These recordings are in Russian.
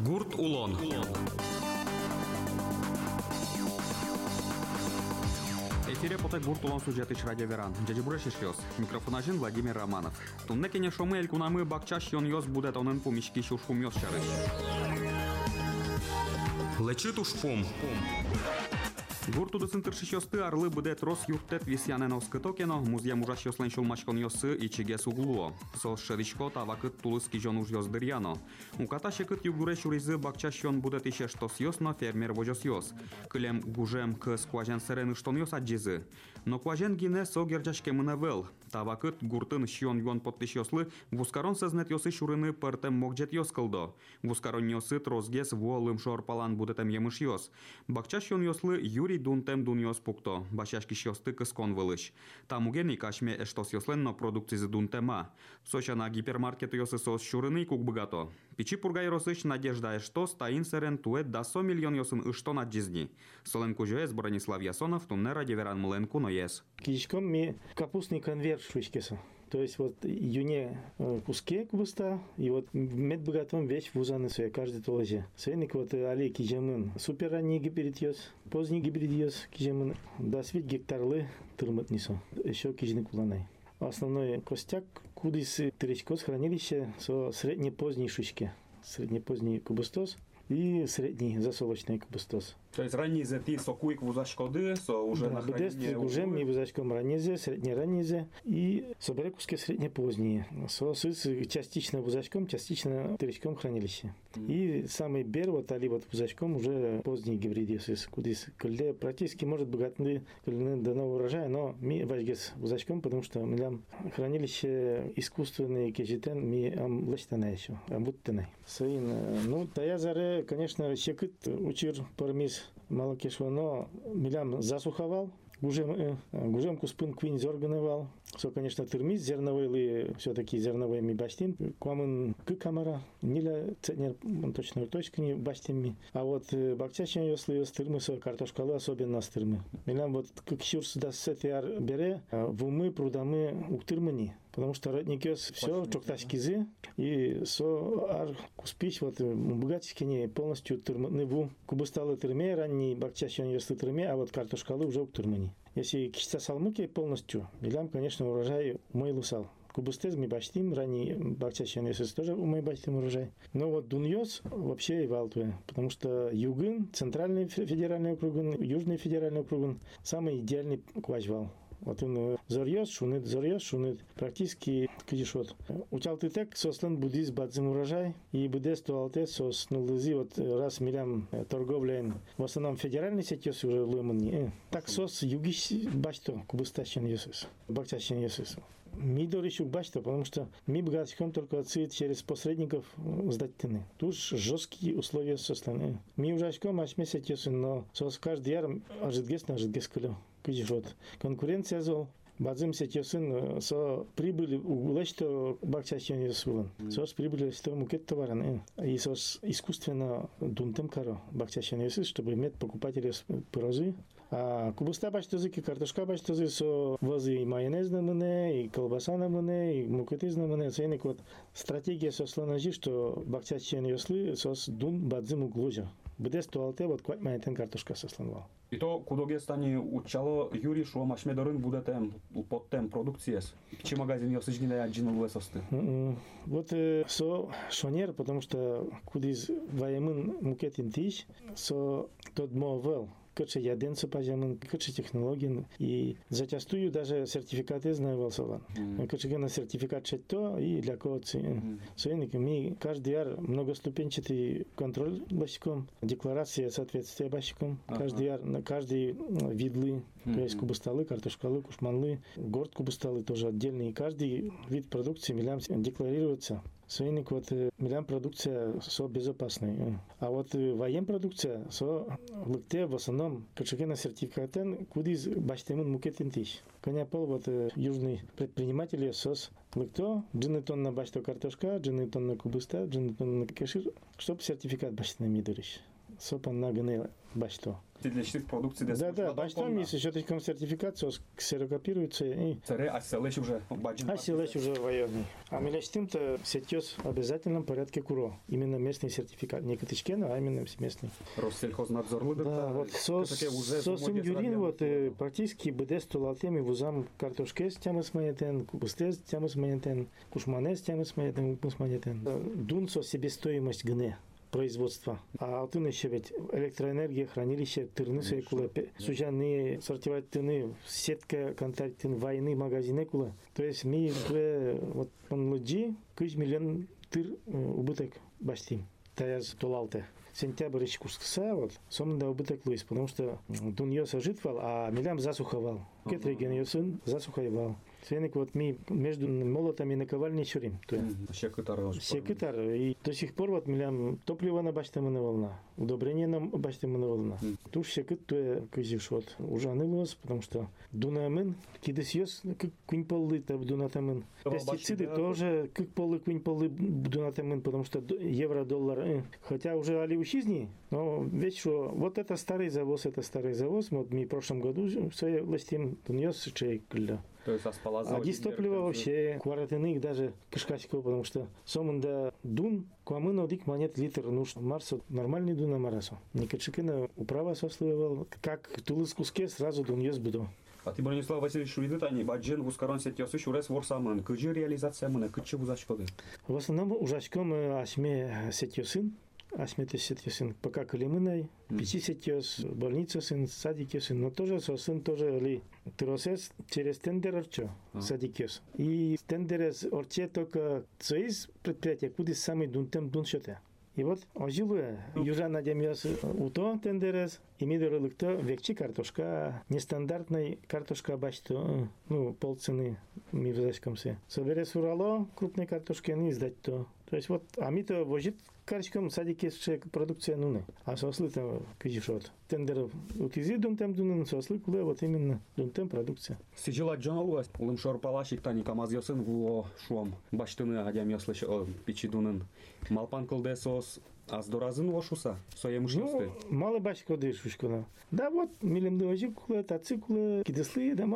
Гурт Улон. Эфире потек гурт улон сюжетыч радиоверан. Дядя Бурашиш йос. Микрофонажин Владимир Романов. Тунне кене шоме эль кунамы бакчаш йон йос будет онын пумишки шушпум йос шарыш. Лечит ушпум. Гурту дысынтыршы шосты арлы бұдет рос юрттет висянен оскытокено, музея мужа шослен шулмашкон йосы и чигес углуо. Сол шеричко тавакыт тулыски жон уж йос дырьяно. Уката шекыт югуре шуризы бакча шон бұдет ише штос йосно фермер вожос йос. Клем гужем к скважен сырен ыштон йос аджизы. Но кважен гине со герджашке мыневел. Тавакыт гуртын шьон йон подтыш ёслы, вускарон сознет ёсы шурыны пыртем могджет ёс кылдо. Вускарон ёсы трозгес волым шорпалан будетем емыш ёс. Бакчашён ёслы юри Юрий дунтем дуньос пукто, башашки шосты кыскон вылыш. Там угени кашме эштос продукции за дунтема. Соча на гипермаркет йосы сос шурыны кук богато. Пичи пургай росыч надежда эштос таин серен тует да со миллион йосын ыштон от жизни. Солен кужоес Бронислав Ясонов тунне ради веран мленку но ес. Кичком ми капустный конверт швычкеса. То есть вот юне э, куске кубыста, и вот мед богатом вещь в узаны свои, каждый тоже. Свейник вот али кижемын, супер ранний гибрид йос, поздний гибрид йос кижемын, да свет гектарлы тырмат несу, еще кижник куланай. Основной костяк кудис тыречкос хранилище со среднепоздней шишки, среднепоздний кубыстоз и средний засолочный кубыстоз. То есть раннізе ти сокуйк вузачкоди, со уже Да, на буде хранение уже ми вузачком ранізе, середнє ранізе і соберекуски середнє поздние. Со сыс частично вузачком, частично тыречком хранилище. И самый бер вот али вот вузачком уже поздний гибриди сыс, кудис кылде практически может богатны кыльны до нового урожая, но ми важгес вузачком, потому что мы там хранилище искусственные кежитен ми ам лештана еще, ам буттенай. Сайын, э, ну, тая заре, конечно, щекыт учир пармис малакешвано милям засуховал, Гужем, э, гужем куспын квин зорганывал. Все, конечно, тырмиз зерновые, все-таки зерновые ми баштим. Куамын кы камара, ниля ценер, точно точка не баштим А вот э, бакчачен ёслы ёс тырмы со картошкалы особенно с тырмы. Милям вот как щурс да сетяр бере, а в умы прудамы уктырмыни. Потому что родник ёс все чокташкизы и со ар куспич вот э, богатики не полностью тырмыны ву. Кубысталы тырме, ранний бакчачен ёслы тырме, а вот картошкалы уже уктырмыни. Если киста салмыки полностью, милям, конечно, урожай мой лусал. Кубустез мы баштим, ранний бакчачен ёс тоже мы баштим урожай. Но вот дуньос вообще и валтуе, потому что югын, центральный фе- федеральный округын, южный федеральный округын, самый идеальный квачвал. Вот он зорьез, шунит, зорьез, шунит. Практически кидишот. Учал ты так, сослен буддист бадзим урожай, и буддист туалте сос нулызи вот раз милям э, торговля в основном федеральный сетёс уже лымани. Так сос югиш башто, кубыстащен есус, бакчащен есус. Ми дорищу башто, потому что ми богатиком только отцит через посредников э, сдать тыны. Тут жесткие условия сослен. Ми ужачком аж месяц есус, но сос каждый яр ажитгес на ажитгес. Кидишот. Конкуренция зол. Базым сетёсын со прибыли улечто бакчачен есулан. Сос прибыли что мукет товаран. И сос искусственно дунтем каро бакчачен есус, чтобы иметь покупателей с А кубуста бачтозы, картошка бачтозы со возы и майонез на мене, и колбаса на мене, и мукетиз на мене. Цейник вот стратегия сосланажи, что бакчачен еслы сос дун бадзым углужа. Буде стоалте вот квать майонез картошка сосланвал. И то кудоге стани учало Юрий шо машмедорын будетем подтем продукциес. Чи магазин йосыч гине аджинул лесосты. М-м. Вот э, со шонер, потому что кудиз ваемын мукетин тиш, со тот мовел, кычы яден сопажамын, кычы технологин, и зачастую даже сертификаты знаю волсован. Мгм. Кычы на сертификат то и для коцы. Союзники, мы каждый яр многоступенчатый контроль бащиком, декларация соответствия бащиком, Ага. каждый яр, на каждый видлы, то есть Мгм. кубусталы, картошкалы, кушманлы, горд кубусталы тоже отдельный. И каждый вид продукции милям декларируется. Свинник вот милям продукция со безопасной. э. А вот воен продукция со лыкте в основном качекена сертификатен кудиз баштемын мукетин тиш. Коня пол вот южный предприниматели сос лыкто джины тонна башто картошка, джины тонна кубыста, джины тонна кешир, чтоб сертификат баштена мидырыш. Гне башто. Для чистых продукций де Да, да, башто ми се счеточком сертификация ксерокопируется и Царе, а селеш уже баджин. а селеч уже военный. А милештим-то сетёс в обязательном порядке куро. Именно местный сертификат. Не катычкен, а именно местный. Россельхознадзор Да, вот со, со сум юрин вот э, практически бдес тулалтеми вузам картошкес тямас маятен, кубустес тямас маятен, кушманес тямас маятен, упус маятен. Дун со себестоимость гне производства. А алтын еще ведь электроэнергия, хранилище, тырны се кула, сужаны, сортировать тыны, сетка контактин, войны, магазины кула. То есть мы вот он луджи, кыш миллион тыр э, убыток баштим. Таяз толалте. Сентябрь ищ курскса, вот, сомнда убыток луис, потому что дуньё сожитвал, а милям засуховал. Кет регион сын засуховал. Свеник вот мы между молотами наковальни чурим. То есть. Секретар. И до сих пор вот милям топливо на баште на волна, удобрение на баште на волна. Туш секрет то я кызив вот ужанылось, потому что дунамен кидес ёс как кунь полы таб дунатамен. Пестициды тоже как полы кунь полы дунатамен, потому что евро доллар. Хотя уже али ущизни, но ведь что вот это старый завоз, это старый завоз. Вот мы в прошлом году своей власти дуньёс чей. То есть аспалазы. А, а дистопливо вообще квартины их даже кышкачко, потому что сомында дун, квамын одик монет литр нуж Марсу нормальный дун на Марасу. Никачикина управа сослывал, как тулыс куске сразу дун ес буду. А ты, Бронислав Васильевич, увидит они, баджин, ускорон сетьос, еще раз ворсаман, же реализация мына, на узачкоды. В основном ужачком э, асме э, сетьосын, 80 пока kaliminai, 50 больница сын, садики сын, но тоже со сын тоже ли. Тросес через тендер орчо, а. садикес. И тендерес орче только союз предприятие, куди самый дунтем дуншете. И вот ожилы ну. южан адемиясы уто тендерес, и мидорылыкта векчи картошка, нестандартной картошка башто, ну, полцены ми в Соберес урало крупной картошки, они издать то. То есть вот, а ми-то вожит ми то вожит карчком садик есть продукция нуны. А сослы там кижишот. Тендер утизи дунтем дунын, сослы куле вот именно дунтем продукция. Сижила Джоналуас, улым шорпалашик тани камаз ёсын вуло шуам. Баштыны адям ёслыш пичидунын. Малпан кылде сос аздоразын лошуса. Соем Ну, шусты. мало бачко дышушкана. Да вот, милимды ожи куле, тацы куле, кидеслы, да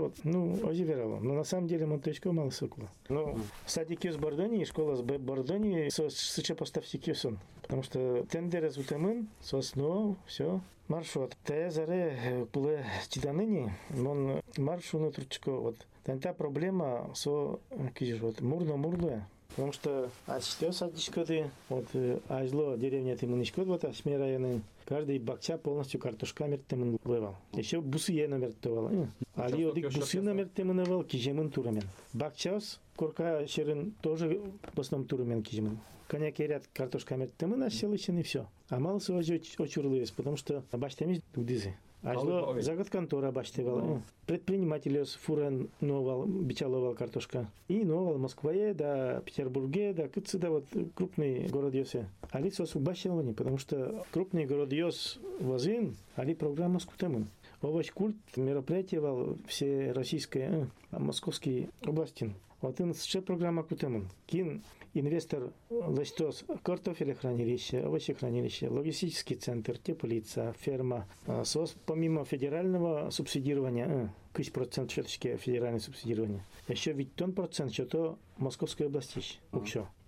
вот. Ну, ожи верало. Но на самом деле монточко мало сокула. Ну, садики с Бордони, школа с Б- Бордони, со сыча поставщики сон. Потому что тендер из утамын, сосно, все. Маршрут. Те заре куле чиданыни, мон маршу. Вот. Тента проблема со, кижиш, вот, мурно-мурло. Потому что а сейчас садишкоды, вот э, Ажло, деревня Тимоничкод, вот Асме районы, каждый бакча полностью картошка темын левал. Еще бусы е номер товал. Али Участок одик бусы номер темынывал, кижемын турамен. Бакчас, корка шерин тоже в основном турамен кижемын. Коняк ряд картошка темын, а селычин и все. А мало всего очурлывец, потому что баштамис дудизы ажло загот контора баштебал предприниматели фурен новал бичаловал картошка. И новал в Москве, э, да Петербурге да кыцыда вот крупный город йосе э. али сосу башелони потому что крупный город йос возин, али программа скутемын овощ культ мероприятие вал все российское э, а московский областин. 11 программа Кутеман. Кин, инвестор, лачтос, картофелехранилище, овощехранилище, логистический центр, теплица, ферма. А, СОС, помимо федерального субсидирования, э, кысь процент все-таки федеральное субсидирование, еще ведь тон процент, что то Московской области.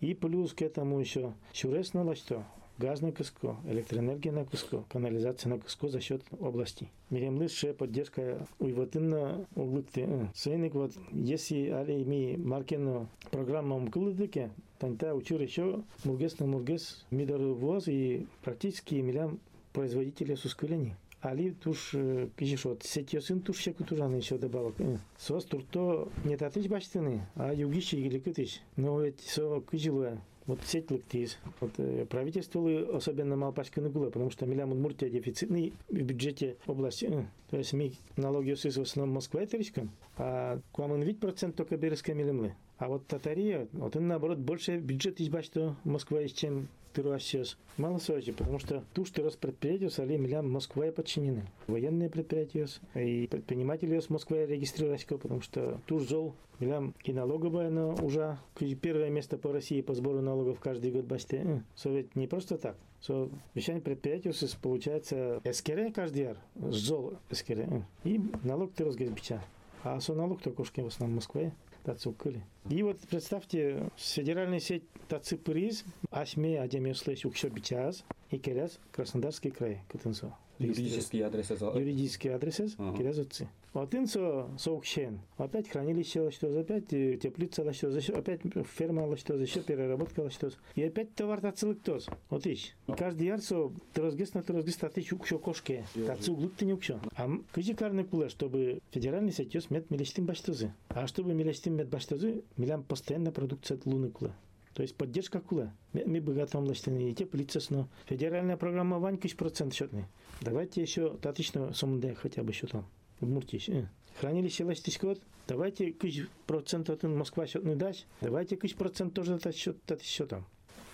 И плюс к этому еще, Шурес на лачто, Газ на Кыско, электроэнергия на Кыско, канализация на Кыско за счет области. Миремлы ше поддержка уйватынна углыкты. Сейник вот, если али ми маркено программа мкылыдыке, танта учур еще мургес на мургес мидор воз и практически милям производителя сускылени. Али туш кишиш вот сетьёсын туш шеку тужаны еще добавок. Сос турто не татыш баштыны, а югиши или кытыш. Но ведь со кижилуя вот сеть лыктиз. Вот э, правительство особенно малпачканы было, потому что милям Удмуртия дефицитный в бюджете области. Э. То есть мы налоги в основном Москва и Теречка, а куамын ведь процент только березка милимлы. А вот Татария, вот он наоборот больше бюджет из что Москва, чем Тыруасиос. Мало сложи, потому что ту, что раз предприятие, али милям Москва и подчинены. Военные предприятия и предприниматели с Москвы регистрировались, потому что ту зол милям и налоговая, но уже первое место по России по сбору налогов каждый год бачте. Совет не просто так. So, вещание предприятия получается эскере каждый яр, зол эскере. И налог ты разгребича. А со налог только в основном в Москве. Тацукали. И вот представьте, федеральная сеть Тациприз, Ашме, Адемиослэш, Укшобичаз и Керяз, Краснодарский край, Кутенцо. Юридический адрес. Юридический адрес, Керяз отцы. Вот инсо соукшен. Опять хранилище что опять теплица что опять ферма что еще переработка что И опять товар тацилык тоз. Вот ищ. Каждый ярсо трозгес на трозгес татыч укшо кошке. Тацуглык ты не укшо. А кыжи карны кула, чтобы федеральный сетёс мет милештим баштозы. А чтобы милештим мет баштозы, милям постоянно продукция луны кула. То есть поддержка кула. Мы богатым лаштаны и теплица сно. Федеральная программа ванькиш процент счетный. Давайте еще татично сумде хотя бы счетом. Удмуртия. Э. Хранилище ластичкот. Давайте кыш процент от Москва счетный дать. Давайте кыш процент тоже от счет от счетом.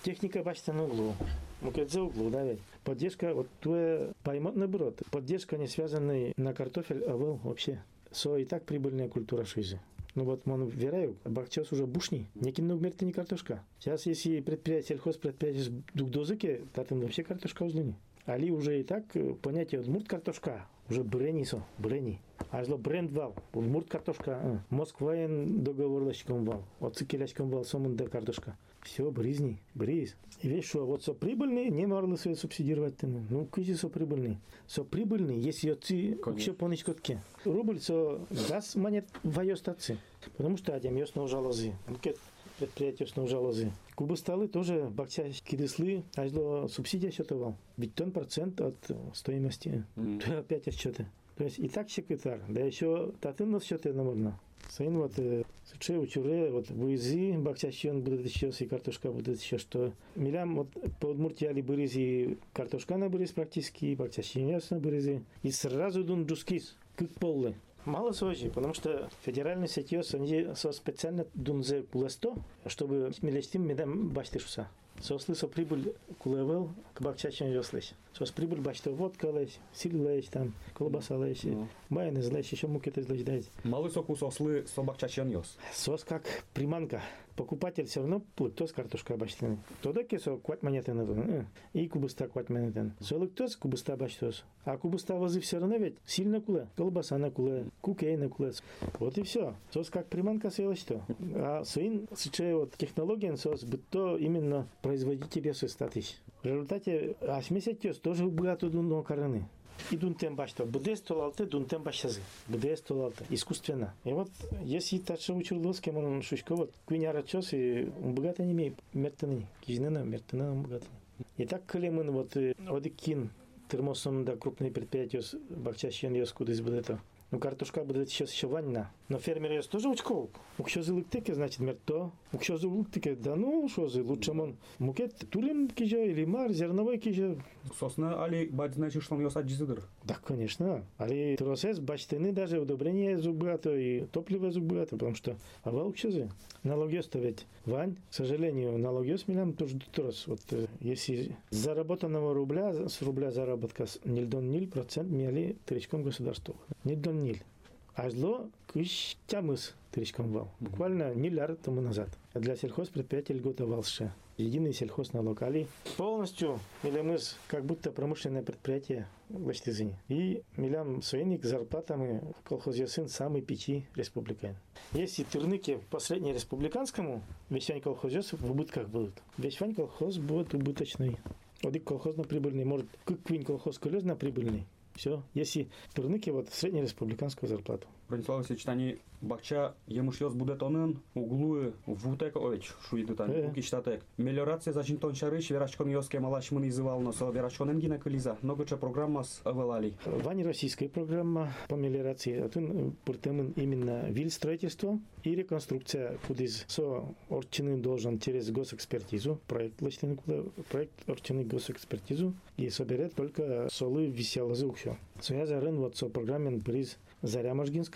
Техника бачите на углу. Мукедзе углу, да ведь. Поддержка, вот твоя поймот наоборот. Поддержка не связанная на картофель, а был вообще. Со и так прибыльная культура жизни. Ну вот, он вераю, бахчас уже бушни. Не кинуг мерти не картошка. Сейчас, если предприятие, сельхозпредприятие дух дозыки, то там вообще картошка узлыни. Али уже и так э, понятие мурт картошка уже бренисо, брени. А зло бренд вал, мурт картошка, Москваен договорлачком вал, оцикелячком вал, сомон да картошка. Все, бризни, бриз. И видишь, что вот со прибыльный, не марлы свои субсидировать Ну, кызи со прибыльный. Со прибыльный, если отцы вообще понич котке. Рубль со газ манет вайо стаци. Потому что адям ясно жалозы. Предприятие сно жалозы. Кубы столы тоже бакча кидыслы, а что субсидия счетовал. Ведь тон процент от стоимости. Mm. Опять отчеты. То есть и так секретарь, да еще татын счеты можно. Sayın вот Сыче учуре вот буйзи бакчащен будет еще и картошка будет еще что. Милям вот по Удмуртии али картошка на бырыз практически, бакчащен ясно бырызи. И сразу дун джускис, как полы. Мало сложи, потому что федеральный сетьёс, они со специально дунзе кулесто, чтобы милестим медам баштышуса. Сослы со прибыль кулевел к бакчачен ёслыш. Сос прибыль башта водка леш, сил леш там, колбаса леш, майонез леш, еще муки ты леш дать. Малый соку сослы со бакчачен ёс. Сос как приманка. Покупатель все равно пут, то с картошка баштаны. Тода кесо кват монеты И кубуста кват монеты. Солык тос кубуста баштос. А кубуста возы все равно ведь сильно куле. Колбаса на куле, кукей на куле. Вот и все. Сос как приманка свела что. А сын, сейчас вот технология, сос то именно производитель статись. В результате 80 тез тоже богато дунно караны. И дунтем башта. Буде столалте, дунтем башазы. Буде столалте. Искусственно. И вот, если тача учил лоскем, он шушко, вот, куиняра чос, и он богато не имеет. Мертвенно. Кижнена, мертвенно, богато. И так, клемен, вот, одикин, термосом, да, крупные предприятия, бахчащен, яскуда из это. Ну, картошка буде сейчас еще ванна. Но фермер есть тоже очков. Якщо зелектики, значит мерто. Якщо зелектики, да ну, что за лучше мон. Мукет турим кижа или мар, зерновой кижа. Сосна али бать значит, что он ее саджизидр. Да, конечно. Али процесс бачтены даже удобрение зубато и топливо зубато, потому что а волчезы. Налогес ведь вань, к сожалению, налогес милям тоже трос. Вот если заработанного рубля, с рубля заработка нильдон ниль процент мели тречком государства. Нильдон ниль. А зло кыш тямыс тречком вал. Буквально миллиард тому назад. А для сельхозпредприятий льгота валше. Единый сельхозналог. Али полностью Милямыс как будто промышленное предприятие в Лаштызине. И Милям Суэник зарплатами колхозясын самый пяти республикан. Если тырныки по среднереспубликанскому, весь вань колхозес в убытках будут. Весь вань колхоз будет убыточный. Один колхоз на прибыльный, может, как колхоз на прибыльный. Все. Если турники, вот среднереспубликанскую зарплату. Бронислав Васильевич, бакча емышлёс буде тонын, углуы вутек овеч, шуиды тан, Э. уки штатек. Мелиорация зачин чарыш, верачкон йоске малашмын изывал, но со верачкон энгина кылиза. Многоча программа с авелали. Вань российская программа по мелиорации. А тут пуртемын именно виль строительство и реконструкция, кудиз со орчины должен через госэкспертизу, проект лачтины, проект орчины госэкспертизу, и соберет только солы виселазы все. Сояза рын вот со программен приз Заря Можгинского,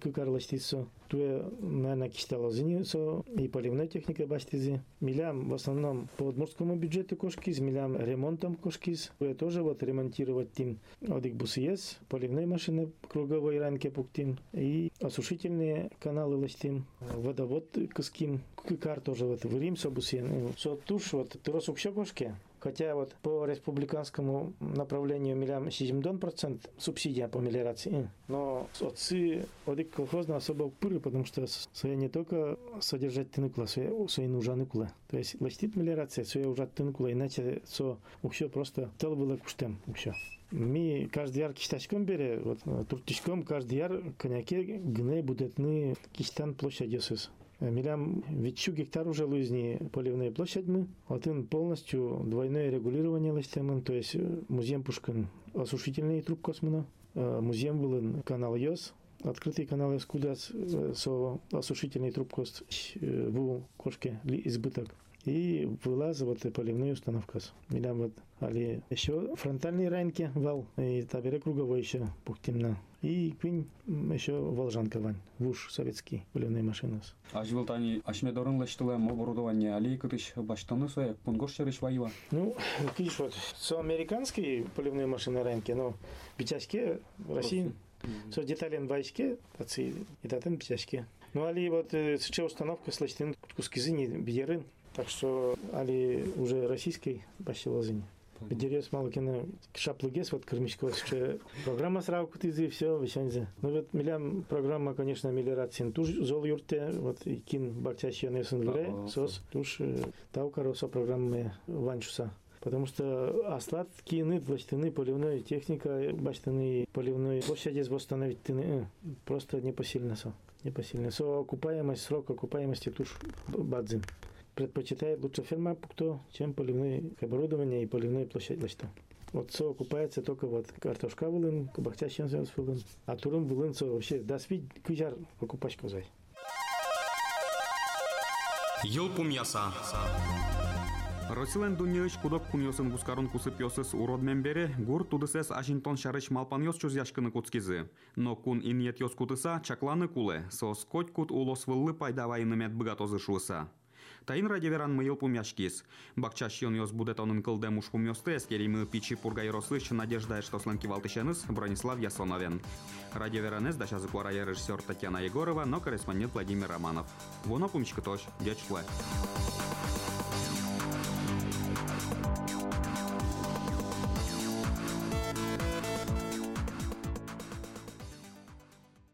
Кыкар Ластицо, Туе, наверное, кишталазыни со и поливной техникой баштизи. Милям в основном по удмуртскому бюджету кошкиз, милям ремонтом кошкиз. Туе тоже вот ремонтировать тим одик бусиес, поливные машины круговой ранке пуктим и осушительные каналы ластим, водовод кыским, кар тоже вот в Рим собусен. Со туш вот тросук кошки, Хотя вот по республиканскому направлению милям 7 процент субсидия по мелиорации. Но отцы одик колхозно особо упыры, потому что своя не только содержать тыныкла, своя, своя нужа ныкла. То есть ластит мелиорация, своя уже тыныкла, иначе со ухшо просто тел было куштем ухшо. Ми каждый яр киштачком бере, вот туртичком каждый яр коньяке гне будетны киштан площадь ёсыз. Милям вичу гектар уже лузни поливной площадь мы. Атын полностью двойное регулирование ластемын, то есть музеем пушкан осушительный труб космона, музеем был канал Йос, открытый канал куда со осушительный труб кост в кошке избыток. И вылаз вот поливной установка. Милям вот али еще фронтальные ранки вал и табере круговой еще пухтимна и квин еще волжанка вань вуш советский поливной машины а животани ашмедорын лештылем оборудование али кытыш баштаны своя пунгош череш ваива ну киш вот со американские поливные машины ранки но бичашке России. Со детален вайске таци и татен бичашке ну али вот сейчас установка слачтын кускизини биерын так что али уже российской башилазыни Бедерес малкина шаплыгес вот кырмичко ще программа сразу кутизи все вещанзе. Ну вот милям программа конечно мелиорация туж зол юрте вот и кин бартящий несен вре сос туж таукаро со программы ванчуса. Потому что аслат кины властины поливной техника баштаны поливной площади восстановить тыны просто непосильно со. Непосильно. Со окупаемость, срок окупаемости туж бадзин предпочитает лучше ферма пукто, чем поливное оборудование и поливная площадь лачта. Вот со окупается только вот картошка вылын, бахтящий вылын, а турым вылын со вообще даст вид куяр покупать козай. Йолпум яса. Росилен дуньяыч кудок куньосын гускарун кусып йосыз уродмен бере гур тудысес Ашинтон шарыч малпан йос чуз яшкыны куцкизы. Но кун иньет йос кутыса чакланы куле, сос коть кут улос выллы пайдавайны мет быгатозы шуыса. Таин радиоверан мыйыл пумяшкис. Бакчащион йос будет он инкылдем уж пумьосты, скеримы пичи пургай рослыш, надежда, что сланки валтышеныс, Бронислав Ясоновен. Радиоверанес дача закуара режиссер Татьяна Егорова, но корреспондент Владимир Романов. Воно пумчика тош, дячпле.